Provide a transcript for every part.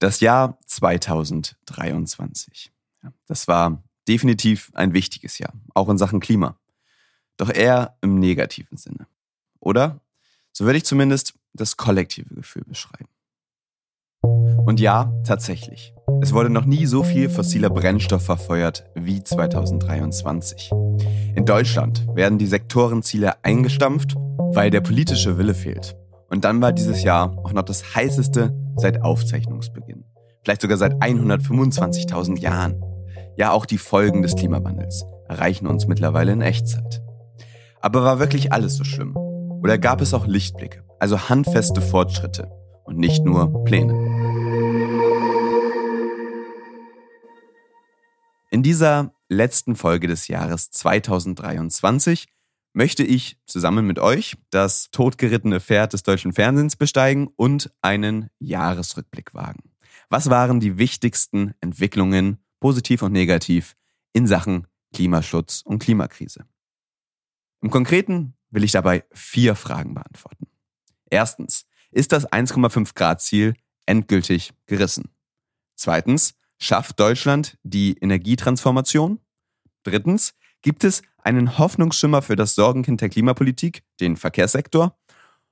Das Jahr 2023. Das war definitiv ein wichtiges Jahr, auch in Sachen Klima. Doch eher im negativen Sinne. Oder? So würde ich zumindest das kollektive Gefühl beschreiben. Und ja, tatsächlich. Es wurde noch nie so viel fossiler Brennstoff verfeuert wie 2023. In Deutschland werden die Sektorenziele eingestampft, weil der politische Wille fehlt. Und dann war dieses Jahr auch noch das heißeste seit Aufzeichnungsbeginn. Vielleicht sogar seit 125.000 Jahren. Ja, auch die Folgen des Klimawandels erreichen uns mittlerweile in Echtzeit. Aber war wirklich alles so schlimm? Oder gab es auch Lichtblicke, also handfeste Fortschritte und nicht nur Pläne? In dieser letzten Folge des Jahres 2023 möchte ich zusammen mit euch das totgerittene Pferd des deutschen Fernsehens besteigen und einen Jahresrückblick wagen. Was waren die wichtigsten Entwicklungen, positiv und negativ, in Sachen Klimaschutz und Klimakrise? Im Konkreten will ich dabei vier Fragen beantworten. Erstens, ist das 1,5 Grad Ziel endgültig gerissen? Zweitens, schafft Deutschland die Energietransformation? Drittens, gibt es einen Hoffnungsschimmer für das Sorgenkind der Klimapolitik, den Verkehrssektor?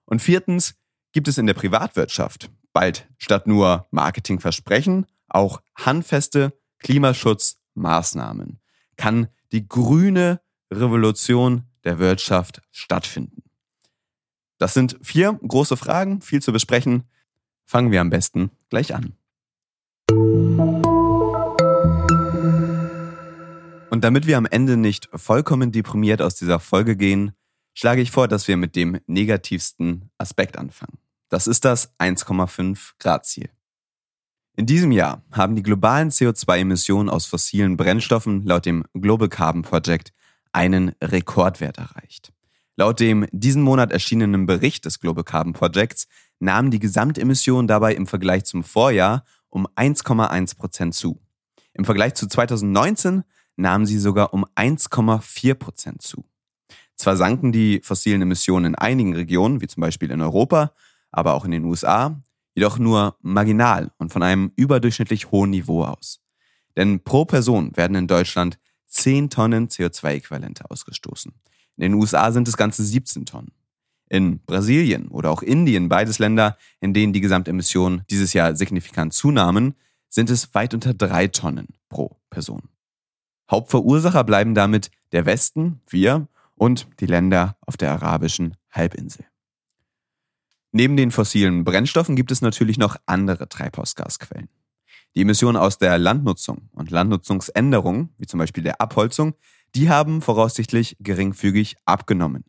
Und viertens, gibt es in der Privatwirtschaft bald statt nur Marketingversprechen auch handfeste Klimaschutzmaßnahmen? Kann die grüne Revolution der Wirtschaft stattfinden? Das sind vier große Fragen, viel zu besprechen. Fangen wir am besten gleich an. Und damit wir am Ende nicht vollkommen deprimiert aus dieser Folge gehen, schlage ich vor, dass wir mit dem negativsten Aspekt anfangen. Das ist das 1,5 Grad Ziel. In diesem Jahr haben die globalen CO2-Emissionen aus fossilen Brennstoffen laut dem Global Carbon Project einen Rekordwert erreicht. Laut dem diesen Monat erschienenen Bericht des Global Carbon Projects nahmen die Gesamtemissionen dabei im Vergleich zum Vorjahr um 1,1 Prozent zu. Im Vergleich zu 2019 nahmen sie sogar um 1,4 Prozent zu. Zwar sanken die fossilen Emissionen in einigen Regionen, wie zum Beispiel in Europa, aber auch in den USA, jedoch nur marginal und von einem überdurchschnittlich hohen Niveau aus. Denn pro Person werden in Deutschland 10 Tonnen CO2-Äquivalente ausgestoßen. In den USA sind es ganze 17 Tonnen. In Brasilien oder auch Indien, beides Länder, in denen die Gesamtemissionen dieses Jahr signifikant zunahmen, sind es weit unter 3 Tonnen pro Person. Hauptverursacher bleiben damit der Westen, wir und die Länder auf der arabischen Halbinsel. Neben den fossilen Brennstoffen gibt es natürlich noch andere Treibhausgasquellen. Die Emissionen aus der Landnutzung und Landnutzungsänderung, wie zum Beispiel der Abholzung, die haben voraussichtlich geringfügig abgenommen.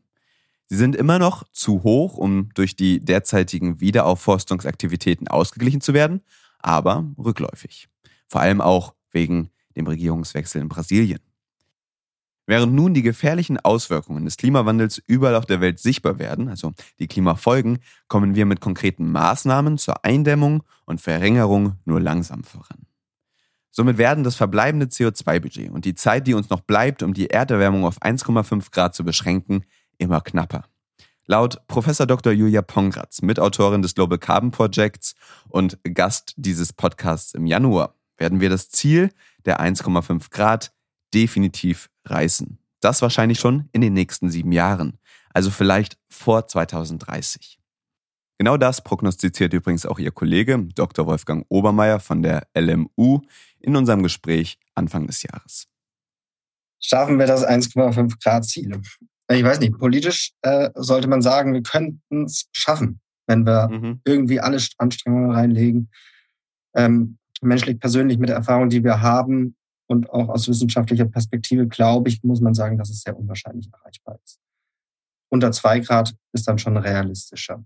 Sie sind immer noch zu hoch, um durch die derzeitigen Wiederaufforstungsaktivitäten ausgeglichen zu werden, aber rückläufig. Vor allem auch wegen dem Regierungswechsel in Brasilien. Während nun die gefährlichen Auswirkungen des Klimawandels überall auf der Welt sichtbar werden, also die Klimafolgen, kommen wir mit konkreten Maßnahmen zur Eindämmung und Verringerung nur langsam voran. Somit werden das verbleibende CO2-Budget und die Zeit, die uns noch bleibt, um die Erderwärmung auf 1,5 Grad zu beschränken, immer knapper. Laut Prof. Dr. Julia Pongratz, Mitautorin des Global Carbon Projects und Gast dieses Podcasts im Januar, werden wir das Ziel der 1,5 Grad definitiv reißen. Das wahrscheinlich schon in den nächsten sieben Jahren, also vielleicht vor 2030. Genau das prognostiziert übrigens auch Ihr Kollege Dr. Wolfgang Obermeier von der LMU in unserem Gespräch Anfang des Jahres. Schaffen wir das 1,5 Grad Ziel? Ich weiß nicht, politisch äh, sollte man sagen, wir könnten es schaffen, wenn wir mhm. irgendwie alle Anstrengungen reinlegen. Ähm, menschlich persönlich mit der Erfahrung, die wir haben und auch aus wissenschaftlicher Perspektive, glaube ich, muss man sagen, dass es sehr unwahrscheinlich erreichbar ist. Unter zwei Grad ist dann schon realistischer.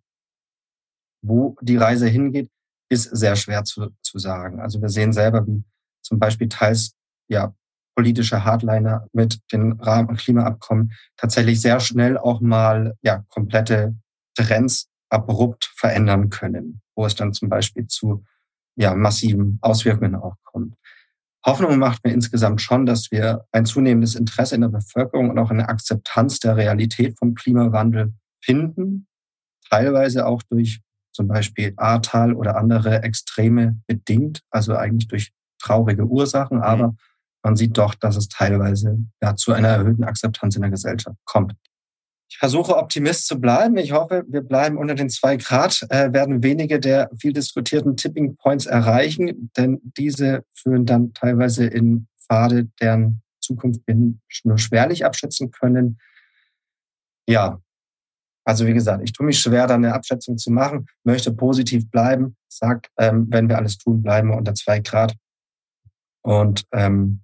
Wo die Reise hingeht, ist sehr schwer zu, zu sagen. Also wir sehen selber, wie zum Beispiel teils ja politische Hardliner mit den Rahmen- und Klimaabkommen tatsächlich sehr schnell auch mal ja komplette Trends abrupt verändern können, wo es dann zum Beispiel zu ja, massiven Auswirkungen auch kommt. Hoffnung macht mir insgesamt schon, dass wir ein zunehmendes Interesse in der Bevölkerung und auch eine Akzeptanz der Realität vom Klimawandel finden, teilweise auch durch zum Beispiel Ahrtal oder andere Extreme bedingt, also eigentlich durch traurige Ursachen, mhm. aber man sieht doch, dass es teilweise ja, zu einer erhöhten Akzeptanz in der Gesellschaft kommt. Ich versuche Optimist zu bleiben. Ich hoffe, wir bleiben unter den zwei Grad, äh, werden wenige der viel diskutierten Tipping Points erreichen, denn diese führen dann teilweise in Pfade, deren Zukunft wir nur schwerlich abschätzen können. Ja, also wie gesagt, ich tue mich schwer, da eine Abschätzung zu machen, möchte positiv bleiben, sag, ähm, wenn wir alles tun, bleiben wir unter zwei Grad und ähm,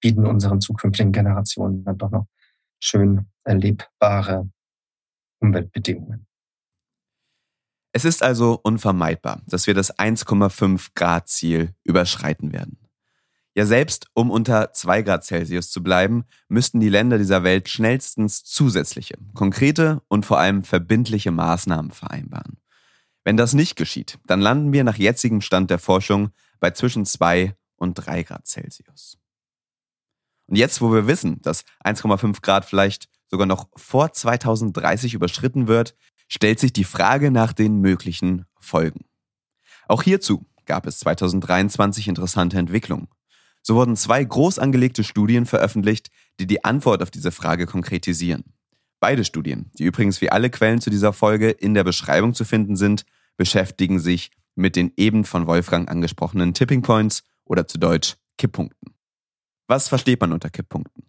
bieten unseren zukünftigen Generationen dann doch noch schön erlebbare Umweltbedingungen. Es ist also unvermeidbar, dass wir das 1,5 Grad Ziel überschreiten werden. Ja, selbst um unter 2 Grad Celsius zu bleiben, müssten die Länder dieser Welt schnellstens zusätzliche, konkrete und vor allem verbindliche Maßnahmen vereinbaren. Wenn das nicht geschieht, dann landen wir nach jetzigem Stand der Forschung bei zwischen 2 und 3 Grad Celsius. Und jetzt, wo wir wissen, dass 1,5 Grad vielleicht sogar noch vor 2030 überschritten wird, stellt sich die Frage nach den möglichen Folgen. Auch hierzu gab es 2023 interessante Entwicklungen. So wurden zwei groß angelegte Studien veröffentlicht, die die Antwort auf diese Frage konkretisieren. Beide Studien, die übrigens wie alle Quellen zu dieser Folge in der Beschreibung zu finden sind, beschäftigen sich mit den eben von Wolfgang angesprochenen Tipping Points oder zu Deutsch Kipppunkten. Was versteht man unter Kipppunkten?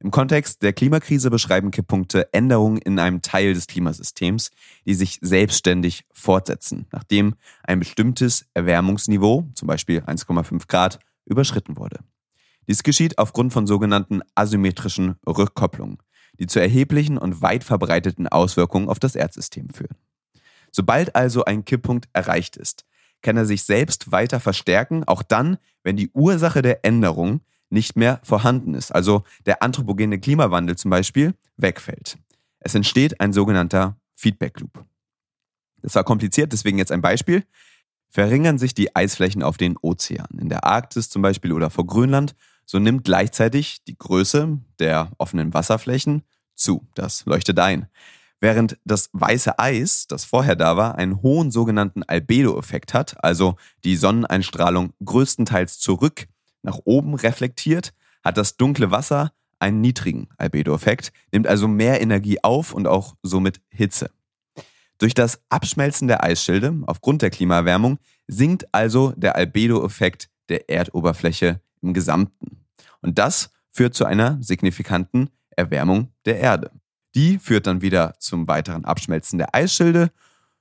Im Kontext der Klimakrise beschreiben Kipppunkte Änderungen in einem Teil des Klimasystems, die sich selbstständig fortsetzen, nachdem ein bestimmtes Erwärmungsniveau, zum Beispiel 1,5 Grad, überschritten wurde. Dies geschieht aufgrund von sogenannten asymmetrischen Rückkopplungen, die zu erheblichen und weit verbreiteten Auswirkungen auf das Erdsystem führen. Sobald also ein Kipppunkt erreicht ist, kann er sich selbst weiter verstärken, auch dann, wenn die Ursache der Änderung nicht mehr vorhanden ist, also der anthropogene Klimawandel zum Beispiel wegfällt. Es entsteht ein sogenannter Feedback Loop. Das war kompliziert, deswegen jetzt ein Beispiel verringern sich die Eisflächen auf den Ozeanen. In der Arktis zum Beispiel oder vor Grönland, so nimmt gleichzeitig die Größe der offenen Wasserflächen zu. Das leuchtet ein. Während das weiße Eis, das vorher da war, einen hohen sogenannten Albedo-Effekt hat, also die Sonneneinstrahlung größtenteils zurück nach oben reflektiert, hat das dunkle Wasser einen niedrigen Albedo-Effekt, nimmt also mehr Energie auf und auch somit Hitze. Durch das Abschmelzen der Eisschilde aufgrund der Klimaerwärmung sinkt also der Albedo-Effekt der Erdoberfläche im Gesamten. Und das führt zu einer signifikanten Erwärmung der Erde. Die führt dann wieder zum weiteren Abschmelzen der Eisschilde.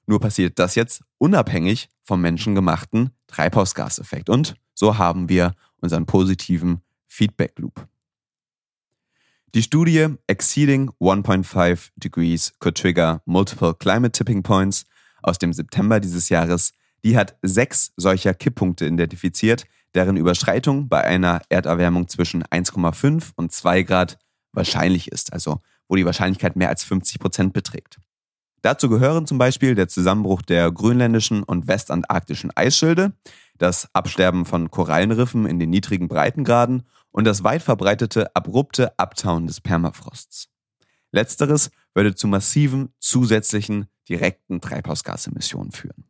Nur passiert das jetzt unabhängig vom menschengemachten Treibhausgaseffekt. Und so haben wir unseren positiven Feedback Loop. Die Studie Exceeding 1.5 Degrees Could Trigger Multiple Climate Tipping Points aus dem September dieses Jahres, die hat sechs solcher Kipppunkte identifiziert, deren Überschreitung bei einer Erderwärmung zwischen 1,5 und 2 Grad wahrscheinlich ist, also wo die Wahrscheinlichkeit mehr als 50 Prozent beträgt. Dazu gehören zum Beispiel der Zusammenbruch der grönländischen und westantarktischen Eisschilde, das Absterben von Korallenriffen in den niedrigen Breitengraden und das weit verbreitete abrupte Abtauen des Permafrosts. Letzteres würde zu massiven zusätzlichen direkten Treibhausgasemissionen führen.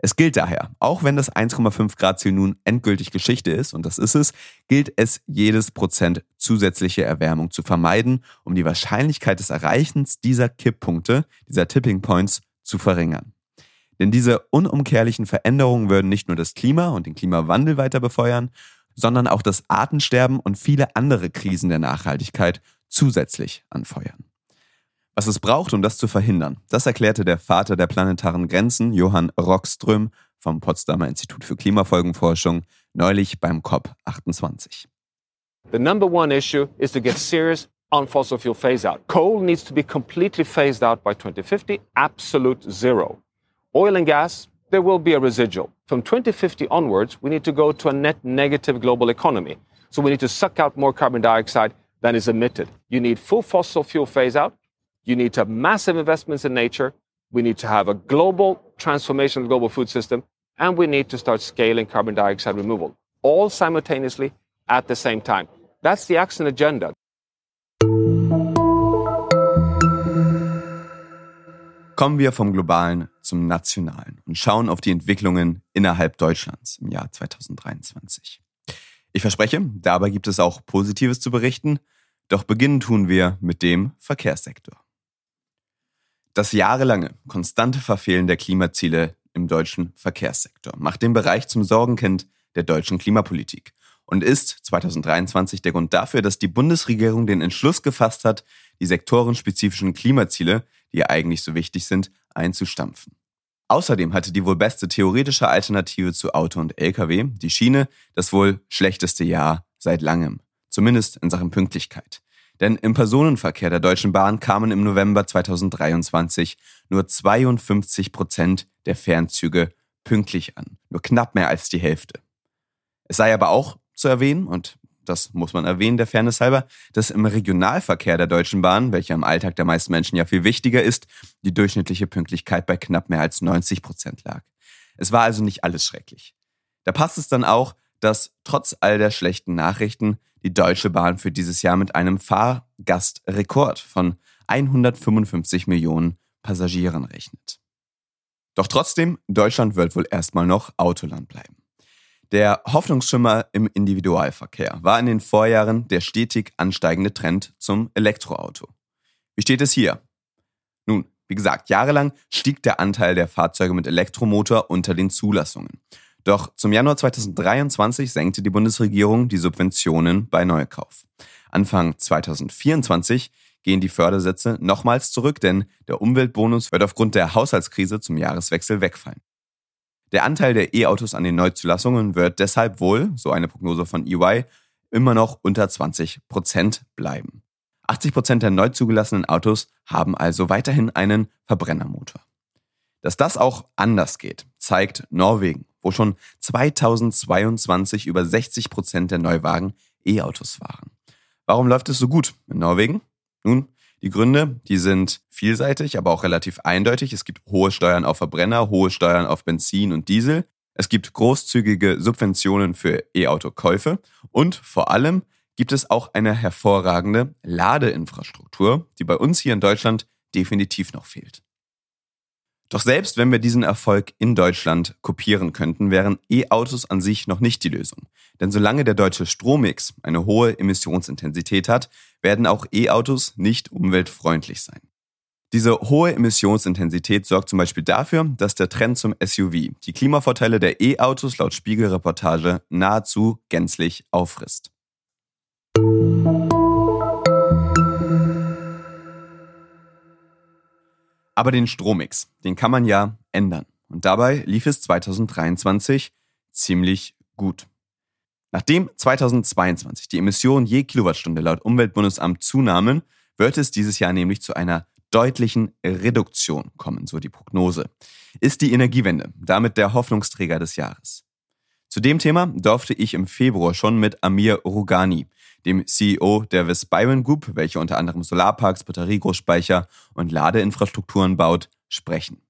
Es gilt daher, auch wenn das 1,5 Grad Ziel nun endgültig Geschichte ist, und das ist es, gilt es, jedes Prozent zusätzliche Erwärmung zu vermeiden, um die Wahrscheinlichkeit des Erreichens dieser Kipppunkte, dieser Tipping Points, zu verringern. Denn diese unumkehrlichen Veränderungen würden nicht nur das Klima und den Klimawandel weiter befeuern, sondern auch das Artensterben und viele andere Krisen der Nachhaltigkeit zusätzlich anfeuern. Was es braucht, um das zu verhindern, das erklärte der Vater der planetaren Grenzen, Johann Rockström vom Potsdamer Institut für Klimafolgenforschung, neulich beim COP28. The number one issue is to get serious on fossil fuel phase out. Coal needs to be completely phased out by 2050, absolute zero. Oil and gas, there will be a residual. From 2050 onwards, we need to go to a net negative global economy. So we need to suck out more carbon dioxide than is emitted. You need full fossil fuel phase out. You need to have massive investments in nature. We need to have a global transformation of the global food system. And we need to start scaling carbon dioxide removal, all simultaneously at the same time. That's the action agenda. Kommen wir vom globalen zum Nationalen und schauen auf die Entwicklungen innerhalb Deutschlands im Jahr 2023. Ich verspreche, dabei gibt es auch Positives zu berichten, doch beginnen tun wir mit dem Verkehrssektor. Das jahrelange, konstante Verfehlen der Klimaziele im deutschen Verkehrssektor macht den Bereich zum Sorgenkind der deutschen Klimapolitik und ist 2023 der Grund dafür, dass die Bundesregierung den Entschluss gefasst hat, die sektorenspezifischen Klimaziele, die ja eigentlich so wichtig sind, einzustampfen. Außerdem hatte die wohl beste theoretische Alternative zu Auto und Lkw, die Schiene, das wohl schlechteste Jahr seit langem, zumindest in Sachen Pünktlichkeit. Denn im Personenverkehr der Deutschen Bahn kamen im November 2023 nur 52 Prozent der Fernzüge pünktlich an, nur knapp mehr als die Hälfte. Es sei aber auch zu erwähnen, und das muss man erwähnen, der Fairness halber, dass im Regionalverkehr der Deutschen Bahn, welcher im Alltag der meisten Menschen ja viel wichtiger ist, die durchschnittliche Pünktlichkeit bei knapp mehr als 90 Prozent lag. Es war also nicht alles schrecklich. Da passt es dann auch, dass trotz all der schlechten Nachrichten die Deutsche Bahn für dieses Jahr mit einem Fahrgastrekord von 155 Millionen Passagieren rechnet. Doch trotzdem, Deutschland wird wohl erstmal noch Autoland bleiben. Der Hoffnungsschimmer im Individualverkehr war in den Vorjahren der stetig ansteigende Trend zum Elektroauto. Wie steht es hier? Nun, wie gesagt, jahrelang stieg der Anteil der Fahrzeuge mit Elektromotor unter den Zulassungen. Doch zum Januar 2023 senkte die Bundesregierung die Subventionen bei Neukauf. Anfang 2024 gehen die Fördersätze nochmals zurück, denn der Umweltbonus wird aufgrund der Haushaltskrise zum Jahreswechsel wegfallen. Der Anteil der E-Autos an den Neuzulassungen wird deshalb wohl, so eine Prognose von EY, immer noch unter 20 Prozent bleiben. 80 Prozent der neu zugelassenen Autos haben also weiterhin einen Verbrennermotor. Dass das auch anders geht, zeigt Norwegen, wo schon 2022 über 60 Prozent der Neuwagen E-Autos waren. Warum läuft es so gut in Norwegen? Nun, die Gründe, die sind vielseitig, aber auch relativ eindeutig. Es gibt hohe Steuern auf Verbrenner, hohe Steuern auf Benzin und Diesel. Es gibt großzügige Subventionen für E-Auto-Käufe und vor allem gibt es auch eine hervorragende Ladeinfrastruktur, die bei uns hier in Deutschland definitiv noch fehlt. Doch selbst wenn wir diesen Erfolg in Deutschland kopieren könnten, wären E-Autos an sich noch nicht die Lösung. Denn solange der deutsche Strommix eine hohe Emissionsintensität hat, werden auch E-Autos nicht umweltfreundlich sein. Diese hohe Emissionsintensität sorgt zum Beispiel dafür, dass der Trend zum SUV die Klimavorteile der E-Autos laut Spiegelreportage nahezu gänzlich auffrisst. Aber den Strommix, den kann man ja ändern. Und dabei lief es 2023 ziemlich gut. Nachdem 2022 die Emissionen je Kilowattstunde laut Umweltbundesamt zunahmen, wird es dieses Jahr nämlich zu einer deutlichen Reduktion kommen, so die Prognose. Ist die Energiewende damit der Hoffnungsträger des Jahres? Zu dem Thema durfte ich im Februar schon mit Amir Rugani, dem CEO der Byron Group, welche unter anderem Solarparks, Batteriegroßspeicher und Ladeinfrastrukturen baut, sprechen.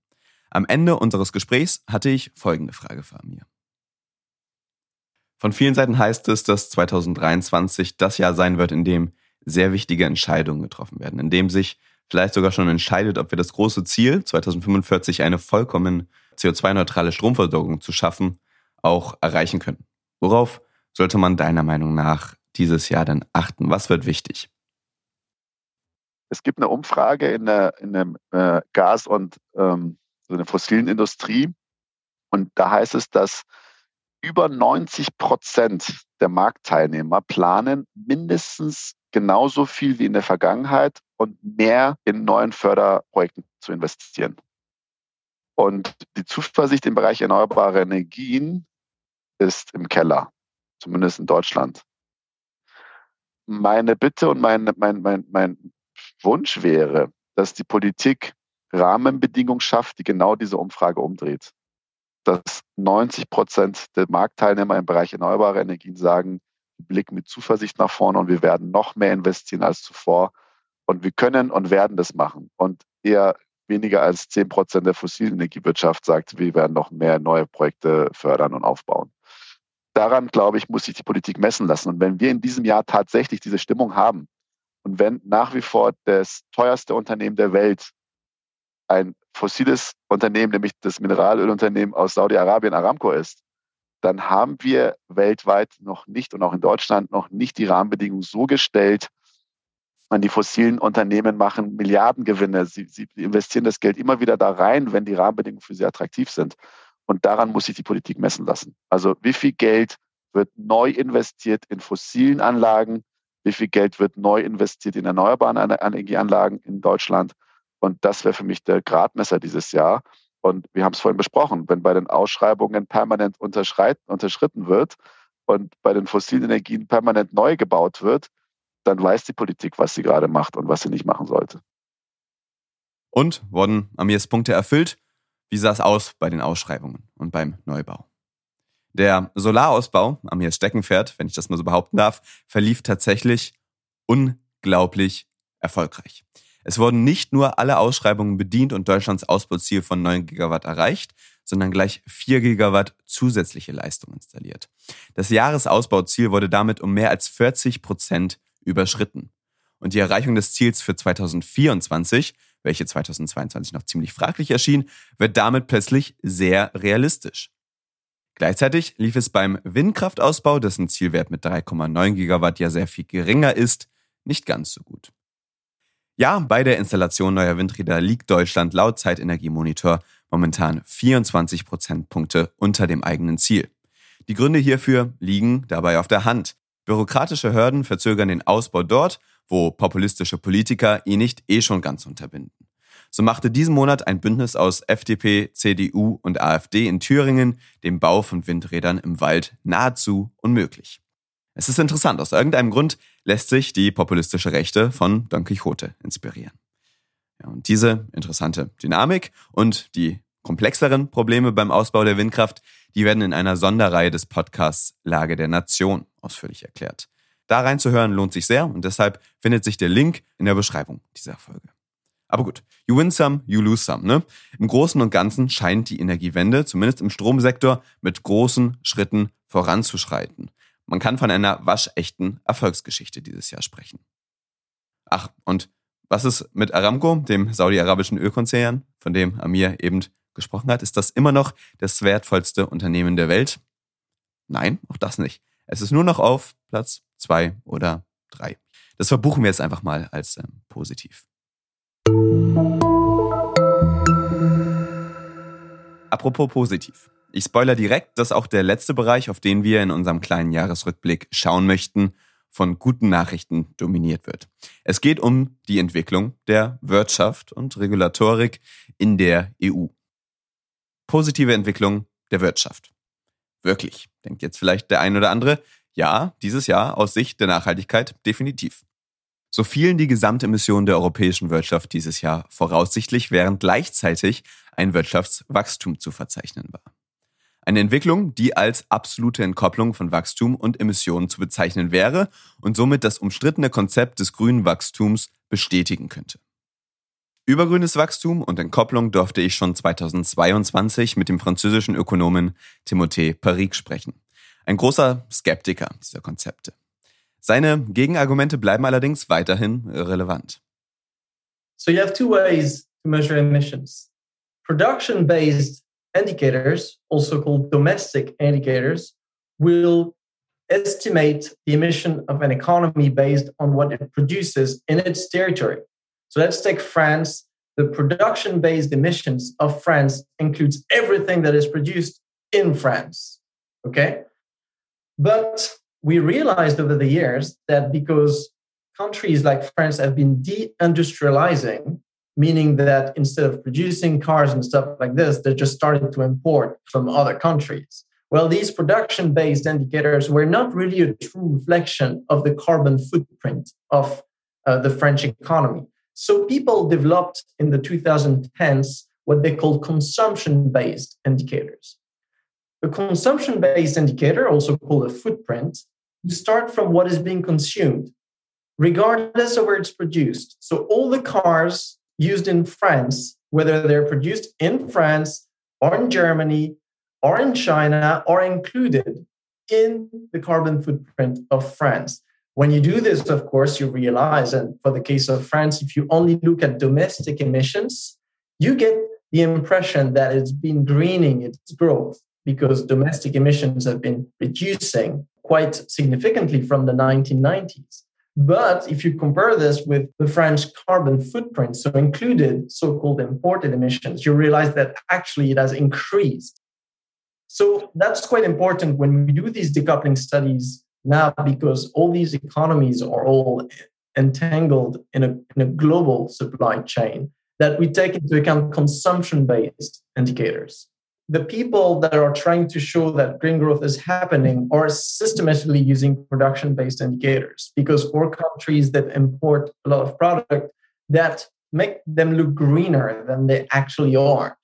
Am Ende unseres Gesprächs hatte ich folgende Frage für mir. Von vielen Seiten heißt es, dass 2023 das Jahr sein wird, in dem sehr wichtige Entscheidungen getroffen werden, in dem sich vielleicht sogar schon entscheidet, ob wir das große Ziel, 2045 eine vollkommen CO2-neutrale Stromversorgung zu schaffen, auch erreichen können. Worauf sollte man deiner Meinung nach dieses Jahr denn achten? Was wird wichtig? Es gibt eine Umfrage in der, in der äh, Gas- und ähm, so einer fossilen Industrie. Und da heißt es, dass über 90 Prozent der Marktteilnehmer planen mindestens genauso viel wie in der Vergangenheit und mehr in neuen Förderprojekten zu investieren. Und die Zuversicht im Bereich erneuerbare Energien ist im Keller, zumindest in Deutschland meine Bitte und mein, mein, mein, mein Wunsch wäre, dass die Politik Rahmenbedingungen schafft, die genau diese Umfrage umdreht. Dass 90 Prozent der Marktteilnehmer im Bereich erneuerbare Energien sagen, wir blicken mit Zuversicht nach vorne und wir werden noch mehr investieren als zuvor. Und wir können und werden das machen. Und eher weniger als 10 Prozent der fossilen Energiewirtschaft sagt, wir werden noch mehr neue Projekte fördern und aufbauen daran, glaube ich, muss sich die Politik messen lassen. Und wenn wir in diesem Jahr tatsächlich diese Stimmung haben und wenn nach wie vor das teuerste Unternehmen der Welt ein fossiles Unternehmen, nämlich das Mineralölunternehmen aus Saudi-Arabien Aramco ist, dann haben wir weltweit noch nicht und auch in Deutschland noch nicht die Rahmenbedingungen so gestellt, man die fossilen Unternehmen machen Milliardengewinne. Sie, sie investieren das Geld immer wieder da rein, wenn die Rahmenbedingungen für sie attraktiv sind. Und daran muss sich die Politik messen lassen. Also wie viel Geld wird neu investiert in fossilen Anlagen? Wie viel Geld wird neu investiert in erneuerbare Energieanlagen in Deutschland? Und das wäre für mich der Gradmesser dieses Jahr. Und wir haben es vorhin besprochen, wenn bei den Ausschreibungen permanent unterschritten wird und bei den fossilen Energien permanent neu gebaut wird, dann weiß die Politik, was sie gerade macht und was sie nicht machen sollte. Und wurden Amirs Punkte erfüllt? Wie sah es aus bei den Ausschreibungen und beim Neubau? Der Solarausbau, Amirs Steckenpferd, wenn ich das mal so behaupten darf, verlief tatsächlich unglaublich erfolgreich. Es wurden nicht nur alle Ausschreibungen bedient und Deutschlands Ausbauziel von 9 Gigawatt erreicht, sondern gleich 4 Gigawatt zusätzliche Leistung installiert. Das Jahresausbauziel wurde damit um mehr als 40 Prozent überschritten. Und die Erreichung des Ziels für 2024, welche 2022 noch ziemlich fraglich erschien, wird damit plötzlich sehr realistisch. Gleichzeitig lief es beim Windkraftausbau, dessen Zielwert mit 3,9 Gigawatt ja sehr viel geringer ist, nicht ganz so gut. Ja, bei der Installation neuer Windräder liegt Deutschland laut Zeitenergiemonitor momentan 24 Prozentpunkte unter dem eigenen Ziel. Die Gründe hierfür liegen dabei auf der Hand. Bürokratische Hürden verzögern den Ausbau dort, wo populistische Politiker ihn nicht eh schon ganz unterbinden. So machte diesen Monat ein Bündnis aus FDP, CDU und AfD in Thüringen den Bau von Windrädern im Wald nahezu unmöglich. Es ist interessant, aus irgendeinem Grund lässt sich die populistische Rechte von Don Quixote inspirieren. Ja, und diese interessante Dynamik und die komplexeren Probleme beim Ausbau der Windkraft, die werden in einer Sonderreihe des Podcasts Lage der Nation ausführlich erklärt. Da reinzuhören lohnt sich sehr und deshalb findet sich der Link in der Beschreibung dieser Folge. Aber gut, you win some, you lose some. Ne? Im Großen und Ganzen scheint die Energiewende, zumindest im Stromsektor, mit großen Schritten voranzuschreiten. Man kann von einer waschechten Erfolgsgeschichte dieses Jahr sprechen. Ach, und was ist mit Aramco, dem saudi-arabischen Ölkonzern, von dem Amir eben gesprochen hat? Ist das immer noch das wertvollste Unternehmen der Welt? Nein, auch das nicht. Es ist nur noch auf Platz zwei oder drei. Das verbuchen wir jetzt einfach mal als ähm, positiv. Apropos positiv. Ich spoiler direkt, dass auch der letzte Bereich, auf den wir in unserem kleinen Jahresrückblick schauen möchten, von guten Nachrichten dominiert wird. Es geht um die Entwicklung der Wirtschaft und Regulatorik in der EU. Positive Entwicklung der Wirtschaft. Wirklich, denkt jetzt vielleicht der ein oder andere. Ja, dieses Jahr aus Sicht der Nachhaltigkeit definitiv. So fielen die Gesamtemissionen der europäischen Wirtschaft dieses Jahr voraussichtlich, während gleichzeitig ein Wirtschaftswachstum zu verzeichnen war. Eine Entwicklung, die als absolute Entkopplung von Wachstum und Emissionen zu bezeichnen wäre und somit das umstrittene Konzept des grünen Wachstums bestätigen könnte. Über grünes Wachstum und Entkopplung durfte ich schon 2022 mit dem französischen Ökonomen Timothée Parik sprechen. Ein großer Skeptiker dieser Konzepte. Seine Gegenargumente bleiben allerdings weiterhin relevant. So you have two ways to measure emissions. Production-based indicators, also called domestic indicators, will estimate the emission of an economy based on what it produces in its territory. So let's take France. The production based emissions of France includes everything that is produced in France. Okay. But we realized over the years that because countries like France have been deindustrializing, meaning that instead of producing cars and stuff like this, they just started to import from other countries. Well, these production based indicators were not really a true reflection of the carbon footprint of uh, the French economy. So people developed in the 2010s what they called consumption based indicators. A consumption based indicator, also called a footprint, you start from what is being consumed, regardless of where it's produced. So all the cars used in France, whether they're produced in France or in Germany or in China, are included in the carbon footprint of France. When you do this, of course, you realize, and for the case of France, if you only look at domestic emissions, you get the impression that it's been greening its growth because domestic emissions have been reducing quite significantly from the 1990s. But if you compare this with the French carbon footprint, so included so called imported emissions, you realize that actually it has increased. So that's quite important when we do these decoupling studies now because all these economies are all entangled in a, in a global supply chain that we take into account consumption based indicators the people that are trying to show that green growth is happening are systematically using production based indicators because for countries that import a lot of product that make them look greener than they actually are.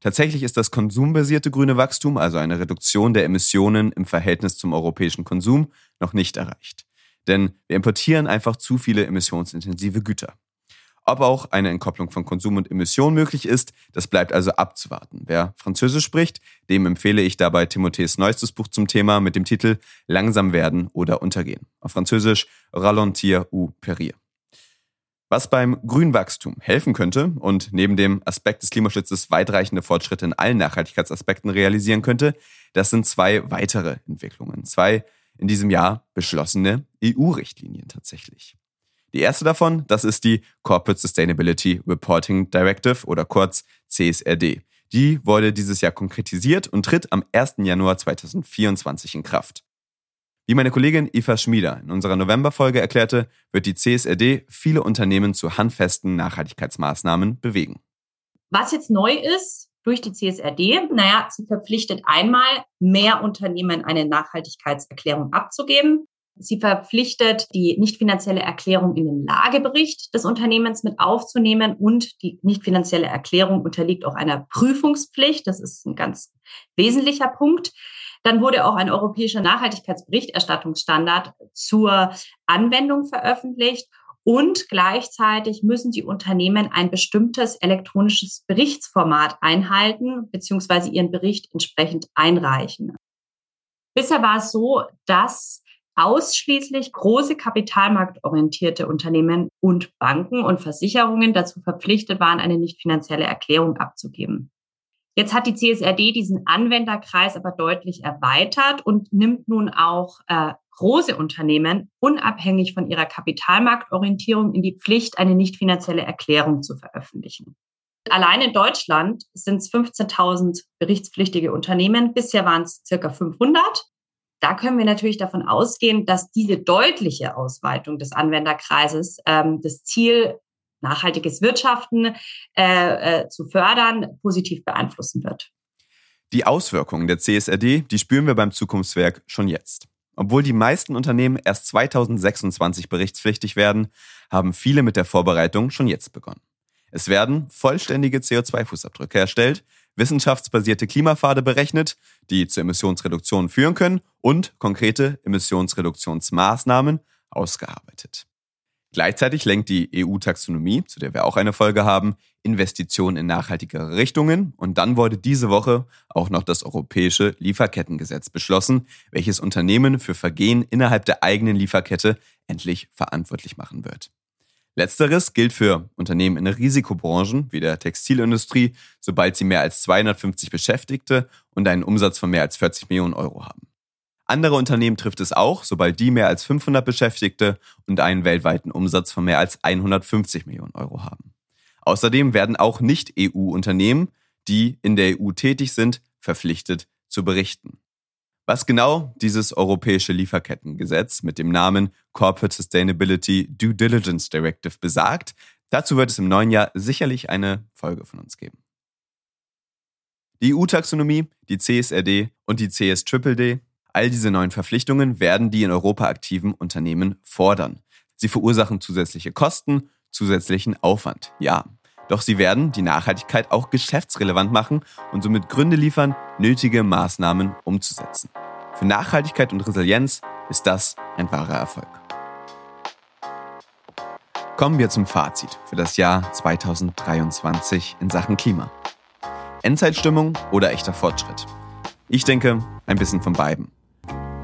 Tatsächlich ist das konsumbasierte grüne Wachstum, also eine Reduktion der Emissionen im Verhältnis zum europäischen Konsum, noch nicht erreicht. Denn wir importieren einfach zu viele emissionsintensive Güter. Ob auch eine Entkopplung von Konsum und Emission möglich ist, das bleibt also abzuwarten. Wer Französisch spricht, dem empfehle ich dabei Timothees neuestes Buch zum Thema mit dem Titel Langsam werden oder untergehen. Auf Französisch Ralentir ou périr. Was beim Grünwachstum helfen könnte und neben dem Aspekt des Klimaschutzes weitreichende Fortschritte in allen Nachhaltigkeitsaspekten realisieren könnte, das sind zwei weitere Entwicklungen. Zwei in diesem Jahr beschlossene EU-Richtlinien tatsächlich. Die erste davon, das ist die Corporate Sustainability Reporting Directive oder kurz CSRD. Die wurde dieses Jahr konkretisiert und tritt am 1. Januar 2024 in Kraft. Wie meine Kollegin Eva Schmieder in unserer Novemberfolge erklärte, wird die CSRD viele Unternehmen zu handfesten Nachhaltigkeitsmaßnahmen bewegen. Was jetzt neu ist durch die CSRD, naja, sie verpflichtet einmal, mehr Unternehmen eine Nachhaltigkeitserklärung abzugeben. Sie verpflichtet, die nicht finanzielle Erklärung in den Lagebericht des Unternehmens mit aufzunehmen und die nicht finanzielle Erklärung unterliegt auch einer Prüfungspflicht. Das ist ein ganz wesentlicher Punkt. Dann wurde auch ein europäischer Nachhaltigkeitsberichterstattungsstandard zur Anwendung veröffentlicht. Und gleichzeitig müssen die Unternehmen ein bestimmtes elektronisches Berichtsformat einhalten, beziehungsweise ihren Bericht entsprechend einreichen. Bisher war es so, dass ausschließlich große kapitalmarktorientierte Unternehmen und Banken und Versicherungen dazu verpflichtet waren, eine nicht finanzielle Erklärung abzugeben. Jetzt hat die CSRD diesen Anwenderkreis aber deutlich erweitert und nimmt nun auch äh, große Unternehmen unabhängig von ihrer Kapitalmarktorientierung in die Pflicht, eine nicht finanzielle Erklärung zu veröffentlichen. Allein in Deutschland sind es 15.000 berichtspflichtige Unternehmen. Bisher waren es circa 500 da können wir natürlich davon ausgehen, dass diese deutliche Ausweitung des Anwenderkreises ähm, das Ziel nachhaltiges Wirtschaften äh, äh, zu fördern, positiv beeinflussen wird. Die Auswirkungen der CSRD, die spüren wir beim Zukunftswerk schon jetzt. Obwohl die meisten Unternehmen erst 2026 berichtspflichtig werden, haben viele mit der Vorbereitung schon jetzt begonnen. Es werden vollständige CO2-Fußabdrücke erstellt, wissenschaftsbasierte Klimapfade berechnet, die zu Emissionsreduktionen führen können und konkrete Emissionsreduktionsmaßnahmen ausgearbeitet. Gleichzeitig lenkt die EU-Taxonomie, zu der wir auch eine Folge haben, Investitionen in nachhaltigere Richtungen und dann wurde diese Woche auch noch das europäische Lieferkettengesetz beschlossen, welches Unternehmen für Vergehen innerhalb der eigenen Lieferkette endlich verantwortlich machen wird. Letzteres gilt für Unternehmen in Risikobranchen wie der Textilindustrie, sobald sie mehr als 250 Beschäftigte und einen Umsatz von mehr als 40 Millionen Euro haben. Andere Unternehmen trifft es auch, sobald die mehr als 500 Beschäftigte und einen weltweiten Umsatz von mehr als 150 Millionen Euro haben. Außerdem werden auch Nicht-EU-Unternehmen, die in der EU tätig sind, verpflichtet zu berichten. Was genau dieses europäische Lieferkettengesetz mit dem Namen Corporate Sustainability Due Diligence Directive besagt, dazu wird es im neuen Jahr sicherlich eine Folge von uns geben. Die EU-Taxonomie, die CSRD und die CSDDD, all diese neuen Verpflichtungen werden die in Europa aktiven Unternehmen fordern. Sie verursachen zusätzliche Kosten, zusätzlichen Aufwand, ja. Doch sie werden die Nachhaltigkeit auch geschäftsrelevant machen und somit Gründe liefern, nötige Maßnahmen umzusetzen. Für Nachhaltigkeit und Resilienz ist das ein wahrer Erfolg. Kommen wir zum Fazit für das Jahr 2023 in Sachen Klima. Endzeitstimmung oder echter Fortschritt? Ich denke, ein bisschen von beiden.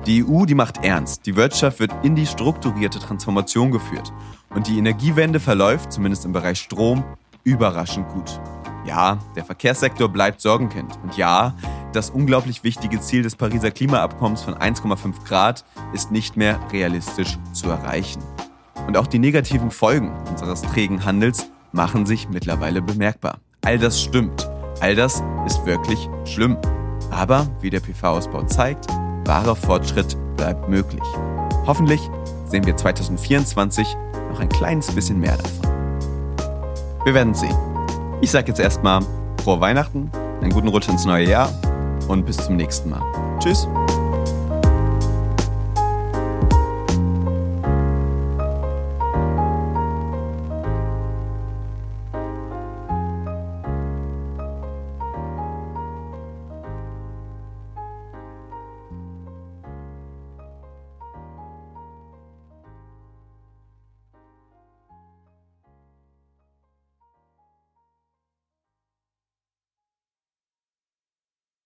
Die EU, die macht ernst. Die Wirtschaft wird in die strukturierte Transformation geführt. Und die Energiewende verläuft, zumindest im Bereich Strom, überraschend gut. Ja, der Verkehrssektor bleibt Sorgenkind. Und ja, das unglaublich wichtige Ziel des Pariser Klimaabkommens von 1,5 Grad ist nicht mehr realistisch zu erreichen. Und auch die negativen Folgen unseres trägen Handels machen sich mittlerweile bemerkbar. All das stimmt. All das ist wirklich schlimm. Aber, wie der PV-Ausbau zeigt, wahrer Fortschritt bleibt möglich. Hoffentlich sehen wir 2024 noch ein kleines bisschen mehr davon. Wir werden sehen. Ich sage jetzt erstmal frohe Weihnachten, einen guten Rutsch ins neue Jahr und bis zum nächsten Mal. Tschüss.